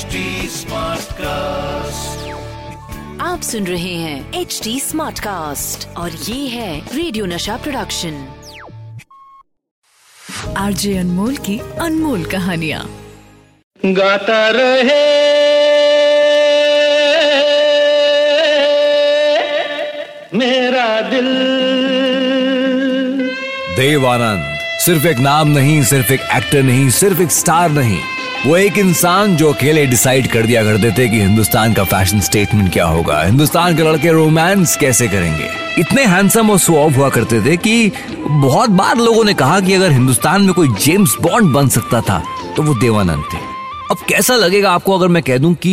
HD cast आप सुन रहे हैं एच डी स्मार्ट कास्ट और ये है रेडियो नशा प्रोडक्शन आरजे अनमोल की अनमोल कहानिया। गाता रहे। मेरा दिल। देव आनंद सिर्फ़ एक नाम नहीं सिर्फ़ एक एक्टर नहीं सिर्फ़ एक स्टार नहीं। वो एक इंसान जो अकेले डिसाइड कर दिया करते थे कि हिंदुस्तान का फ़ैशन स्टेटमेंट क्या होगा, हिंदुस्तान के लड़के रोमांस कैसे करेंगे? इतने हैंडसम और सुव हुआ करते थे कि बहुत बार लोगों ने कहा कि अगर हिंदुस्तान में कोई जेम्स बॉन्ड बन सकता था तो वो देवानंद थे। अब कैसा लगेगा आपको अगर मैं कह दूँ कि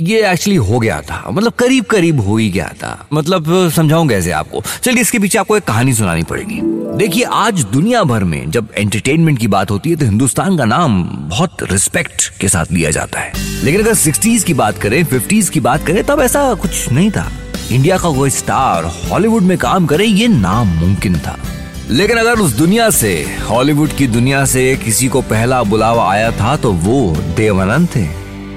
ये एक्चुअली हो गया था? मतलब करीब करीब हो ही गया था। मतलब समझाऊं कैसे आपको? चलिए, इसके पीछे आपको एक कहानी सुनानी पड़ेगी। देखिए, आज दुनिया भर में जब एंटरटेनमेंट की बात होती है तो हिंदुस्तान का नाम बहुत रिस्पेक्ट के साथ लिया जाता है। लेकिन अगर सिक्सटीज की बात करें फिफ्टीज की बात करें, तब ऐसा कुछ नहीं था। इंडिया का कोई स्टार हॉलीवुड में काम करे, ये नामुमकिन था। लेकिन अगर उस दुनिया से, हॉलीवुड की दुनिया से किसी को पहला बुलावा आया था तो वो देवानंद थे।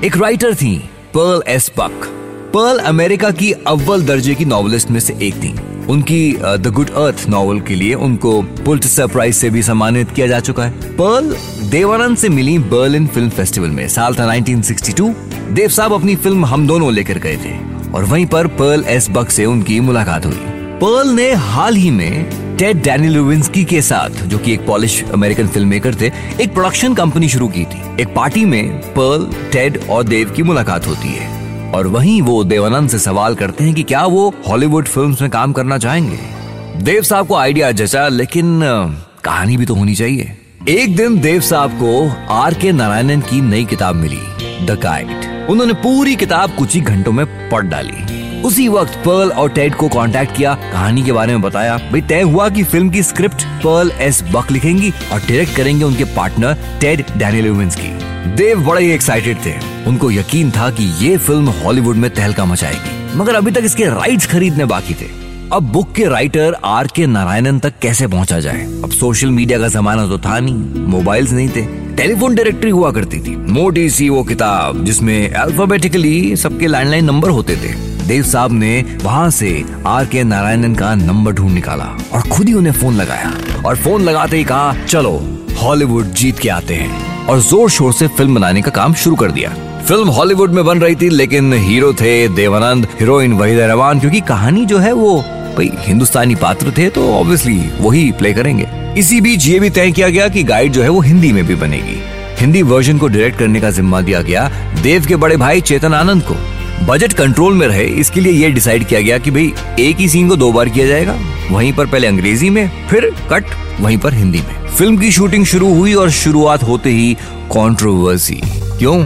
एक राइटर थी Pearl S Buck Pearl America की अव्वल दर्जे की नॉवलिस्ट में से एक थी। उनकी द गुड अर्थ नॉवल के लिए उनको पुलिटजर प्राइज से भी सम्मानित किया जा चुका है। पर्ल देवानंद से मिली बर्लिन फ़िल्म फेस्टिवल में। साल था 1962 देव साहब अपनी फ़िल्म हम दोनों लेकर गए थे। और वहीं पर पर्ल एस बक से उनकी मुलाकात हुई। पर्ल ने हाल ही में टेड डैनियलविंस्की के साथ, जो कि एक पॉलिश अमेरिकन फ़िल्म मेकर थे, एक प्रोडक्शन कंपनी शुरू की थी। एक पार्टी में पर्ल टेड और देव की मुलाकात होती है। और वहीं वो देवानंद से सवाल करते हैं कि क्या वो हॉलीवुड फिल्म्स में काम करना चाहेंगे? देव साहब को आइडिया जचा, लेकिन कहानी भी तो होनी चाहिए। एक दिन देव साहब को आर के नारायणन की नई किताब मिली द गाइड उन्होंने पूरी किताब कुछ ही घंटों में पढ़ डाली। उसी वक्त पर्ल और टेड को कांटेक्ट किया, कहानी के बारे में बताया। भाई, तय हुआ कि फ़िल्म की स्क्रिप्ट पर्ल एस बक लिखेंगी और डायरेक्ट करेंगे उनके पार्टनर टेड डैनियल की। देव बड़े ही एक्साइटेड थे। उनको यकीन था कि ये फ़िल्म हॉलीवुड में तहलका मचाएगी। मगर अभी तक इसके राइट्स खरीदने बाकी थे। अब बुक के राइटर आर के नारायणन तक कैसे पहुँचा जाए? अब सोशल मीडिया का जमाना तो था नहीं। मोबाइल्स नहीं थे। टेलीफोन डायरेक्टरी हुआ करती थी। मोटी सी वो किताब जिसमें अल्फाबेटिकली सबके लैंडलाइन नंबर होते थे। देव साहब ने वहाँ से आर के नारायणन का नंबर ढूंढ निकाला और खुद ही उन्हें फ़ोन लगाया और फ़ोन लगाते ही कहा, चलो, हॉलीवुड जीत के आते हैं। और ज़ोर शोर से फ़िल्म बनाने का काम शुरू कर दिया। फ़िल्म हॉलीवुड में बन रही थी, लेकिन हीरो थे देवानंद, हीरोइन वहीदा रहमान क्योंकि कहानी जो है वो, भाई, हिंदुस्तानी पात्र थे तो ऑब्वियसली वही प्ले करेंगे। इसी बीच ये भी तय किया गया कि गाइड जो है वो हिंदी में भी बनेगी। हिंदी वर्जन को डायरेक्ट करने का जिम्मा दिया गया देव के बड़े भाई चेतन आनंद को। बजट कंट्रोल में रहे, इसके लिए ये डिसाइड किया गया कि भाई, एक ही सीन को दो बार किया जाएगा, वहीं पर पहले अंग्रेज़ी में, फिर कट, वहीं पर हिंदी में। फ़िल्म की शूटिंग शुरू हुई और शुरुआत होते ही कंट्रोवर्सी क्यों?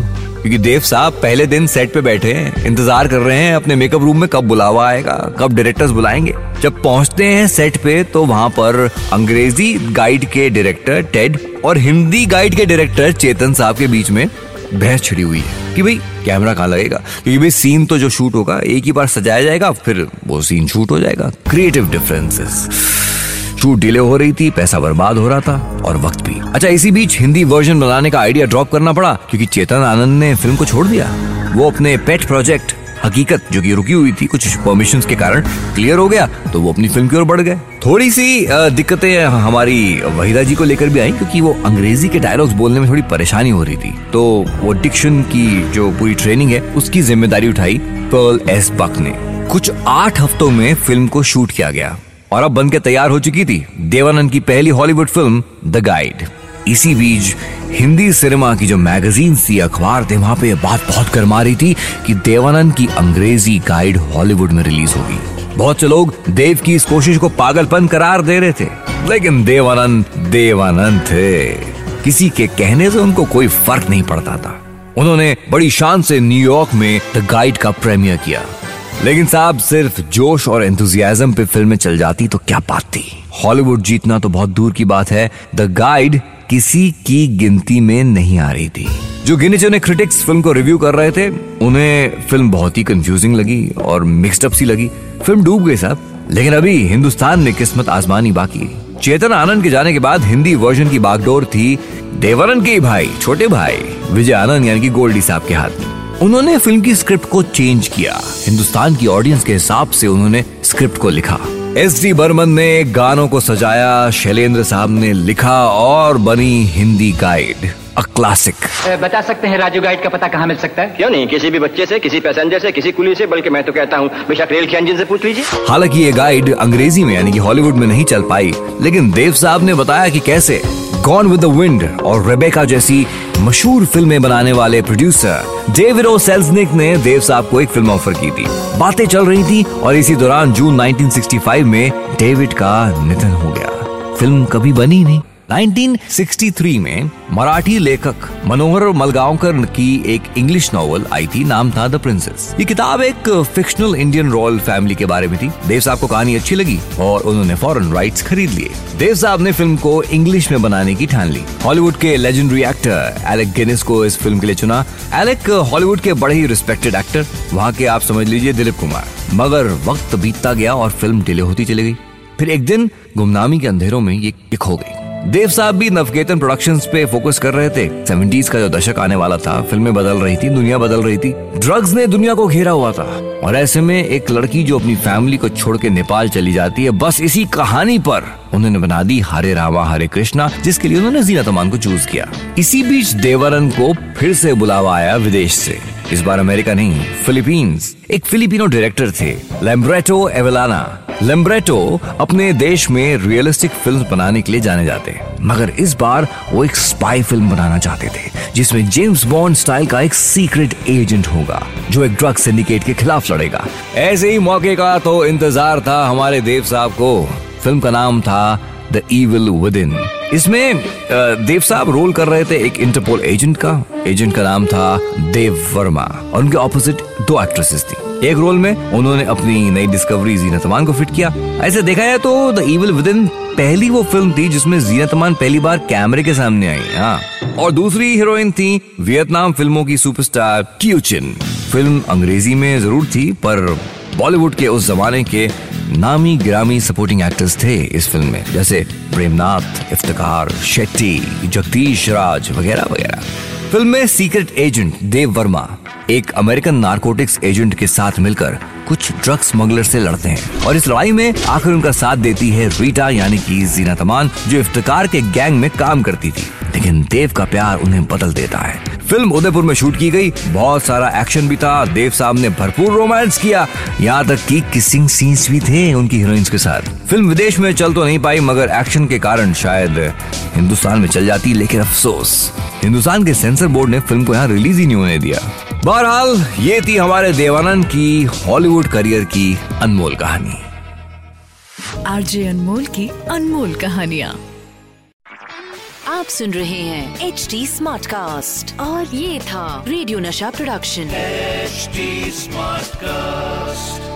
क्योंकि देव साहब पहले दिन सेट पे बैठे हैं, इंतज़ार कर रहे हैं अपने मेकअप रूम में कब बुलावा आएगा, कब डायरेक्टर्स बुलाएँगे। जब पहुँचते हैं सेट पे तो वहाँ पर अंग्रेज़ी गाइड के डायरेक्टर टेड और हिंदी गाइड के डायरेक्टर चेतन साहब के बीच में बहस छिड़ी हुई है कि भाई कैमरा कहाँ लगेगा? क्योंकि भाई सीन तो जो शूट होगा, एक ही बार सजाया जाएगा, फिर वो सीन शूट हो जाएगा। क्रिएटिव डिफरेंसेस शूट डिले हो रही थी, पैसा बर्बाद हो रहा था, और वक्त भी। अच्छा इसी बीच हिंदी वर्जन बनाने का आइडिया ड्रॉप करना पड़ा, क्योंकि चेतन आनंद ने फ़िल्म को छोड़ दिया। वो अपने पेट प्रोजेक्ट हकीकत, जो कि रुकी हुई थी कुछ परमिशन के कारण क्लियर हो गया तो वो अपनी फ़िल्म की ओर बढ़ गए। थोड़ी सी दिक्कतें हमारी वहीदा जी को लेकर भी आई, क्योंकि वो अंग्रेज़ी के डायलॉग्स बोलने में थोड़ी परेशानी हो रही थी। तो वो डिक्शन की जो पूरी ट्रेनिंग है, उसकी ज़िम्मेदारी उठाई पर्ल एस बक ने। कुछ आठ हफ्तों में फ़िल्म को शूट किया गया, और अब बनकर तैयार हो चुकी थी देवानंद की पहली हॉलीवुड फ़िल्म द गाइड इसी बीच हिंदी सिनेमा की जो मैगजीन थी अखबार थे, वहाँ पे बात बहुत गर्मा रही थी कि देवानंद की अंग्रेज़ी गाइड हॉलीवुड में रिलीज़ होगी बहुत से लोग देव की इस कोशिश को पागलपन करार दे रहे थे, लेकिन देवानंद देवानंद थे। किसी के कहने से उनको कोई फ़र्क नहीं पड़ता था। उन्होंने बड़ी शान से न्यूयॉर्क में द गाइड का प्रीमियर किया। लेकिन साहब, सिर्फ़ जोश और एंथुजियाज्म पे फ़िल्में चल जाती तो क्या बात थी? हॉलीवुड जीतना तो बहुत दूर की बात है। द गाइड किसी की गिनती में नहीं आ रही थी। जो गिने चुने क्रिटिक्स फ़िल्म को रिव्यू कर रहे थे, उन्हें फ़िल्म बहुत ही कंफ्यूजिंग लगी और मिक्सड अप सी लगी। फ़िल्म डूब गई साहब। लेकिन अभी हिंदुस्तान में किस्मत आजमानी बाकी चेतन आनंद के जाने के बाद हिंदी वर्जन की बागडोर थी देवानंद के भाई, छोटे भाई, विजय आनंद यानी कि गोल्डी साहब के हाथ में। उन्होंने फ़िल्म की स्क्रिप्ट को चेंज किया। हिंदुस्तान की ऑडियंस के हिसाब से उन्होंने स्क्रिप्ट को लिखा। एस डी बर्मन ने गानों को सजाया शैलेंद्र साहब ने लिखा और बनी हिंदी गाइड अ क्लासिक। बता सकते हैं राजू गाइड का पता कहाँ मिल सकता है? क्यों नहीं? किसी भी बच्चे से किसी पैसेंजर से किसी कुली से बल्कि मैं तो कहता हूँ बेशक रेल के इंजन से पूछ लीजिए। हालाँकि ये गाइड अंग्रेज़ी में यानी कि हॉलीवुड में नहीं चल पाई लेकिन देव साहब ने बताया कि कैसे? गॉन विद द विंड और रेबेका जैसी मशहूर फ़िल्में बनाने वाले प्रोड्यूसर डेविड ओ सेल्सनिक ने देव साहब को एक फ़िल्म ऑफ़र की थी। बातें चल रही थी और इसी दौरान जून 1965 में डेविड का निधन हो गया। फ़िल्म कभी बनी नहीं। 1963 में मराठी लेखक मनोहर मलगांवकर की एक इंग्लिश नॉवल आई थी, नाम था द प्रिंसेस ये किताब एक फिक्शनल इंडियन रॉयल फैमिली के बारे में थी। देव साहब को कहानी अच्छी लगी और उन्होंने फॉरन राइट्स खरीद लिए। देव साहब ने फ़िल्म को इंग्लिश में बनाने की ठान ली। हॉलीवुड के लेजेंडरी एक्टर एलेक गिनिस को इस फ़िल्म के लिए चुना। एलेक हॉलीवुड के बड़े ही रिस्पेक्टेड एक्टर वहाँ के आप समझ लीजिए दिलीप कुमार। मगर वक्त बीतता गया और फ़िल्म डिले होती चली गई। फिर एक दिन गुमनामी के अंधेरों में ये खो गई। देव साहब भी नवकेतन प्रोडक्शंस पे फोकस कर रहे थे। सेवेंटीज का जो दशक आने वाला था, फ़िल्में बदल रही थी, दुनिया बदल रही थी। ड्रग्स ने दुनिया को घेरा हुआ था। और ऐसे में एक लड़की जो अपनी फैमिली को छोड़ के नेपाल चली जाती है, बस इसी कहानी पर उन्होंने बना दी हरे रामा, हरे कृष्णा, जिसके लिए उन्होंने जीना तमान को चूज़ किया। इसी बीच देवरन को फिर से बुलावा आया विदेश से। इस बार अमेरिका नहीं, फिलीपींस। एक फिलिपिनो डायरेक्टर थे लेम्ब्रेटो एवेलाना लेम्ब्रेटो अपने देश में रियलिस्टिक फ़िल्म बनाने के लिए जाने जाते मगर इस बार वो एक स्पाई फ़िल्म बनाना चाहते थे, जिसमें जेम्स बॉन्ड स्टाइल का एक सीक्रेट एजेंट होगा, जो एक ड्रग सिंडिकेट के खिलाफ लड़ेगा। ऐसे ही मौके का तो इंतज़ार था हमारे देव साहब को। फ़िल्म का नाम था द इविल विद इन इसमें देव साहब रोल कर रहे थे एक इंटरपोल एजेंट का। एजेंट का नाम था देव वर्मा, और उनके ऑपोजिट दो एक्ट्रेसेस थी। एक रोल में उन्होंने अपनी नई डिस्कवरी जीना तमान को फिट किया। ऐसे देखा जाए तो द इविल विद इन पहली वो फ़िल्म थी जिसमें जीना तमान पहली बार कैमरे के सामने आई हाँ। और दूसरी हीरोइन थी वियतनाम फ़िल्मों की सुपरस्टार क्यूचिन फ़िल्म अंग्रेज़ी में ज़रूर थी, पर बॉलीवुड के उस जमाने के नामी ग्रामी सपोर्टिंग एक्टर्स थे इस फ़िल्म में, जैसे प्रेमनाथ इफ्तार शेट्टी, जगदीश राज वगैरह वगैरह। फ़िल्म में सीक्रेट एजेंट देव वर्मा एक अमेरिकन नारकोटिक्स एजेंट के साथ मिलकर कुछ ड्रग स्मगलर से लड़ते हैं। और इस लड़ाई में आखिर उनका साथ देती है रीटा, यानी कि जीना तमान, जो इफ्तार के गैंग में काम करती थी। लेकिन देव का प्यार उन्हें बदल देता है। फ़िल्म उदयपुर में शूट की गई। बहुत सारा एक्शन भी था। देव साहब ने भरपूर रोमांस किया। यहाँ तक कि किसिंग सीन्स भी थे उनकी हीरोइंस के साथ। फ़िल्म विदेश में चल तो नहीं पाई, मगर एक्शन के कारण शायद हिंदुस्तान में चल जाती, लेकिन अफसोस। हिंदुस्तान के सेंसर बोर्ड ने फ़िल्म को यहाँ रिलीज़ ही नहीं होने दिया। बहरहाल ये थी हमारे देवानंद की हॉलीवुड करियर की अनमोल कहानी। आरजे अनमोल की अनमोल कहानिया। आप सुन रहे हैं एच डी स्मार्ट कास्ट और ये था रेडियो नशा प्रोडक्शन। H smart cast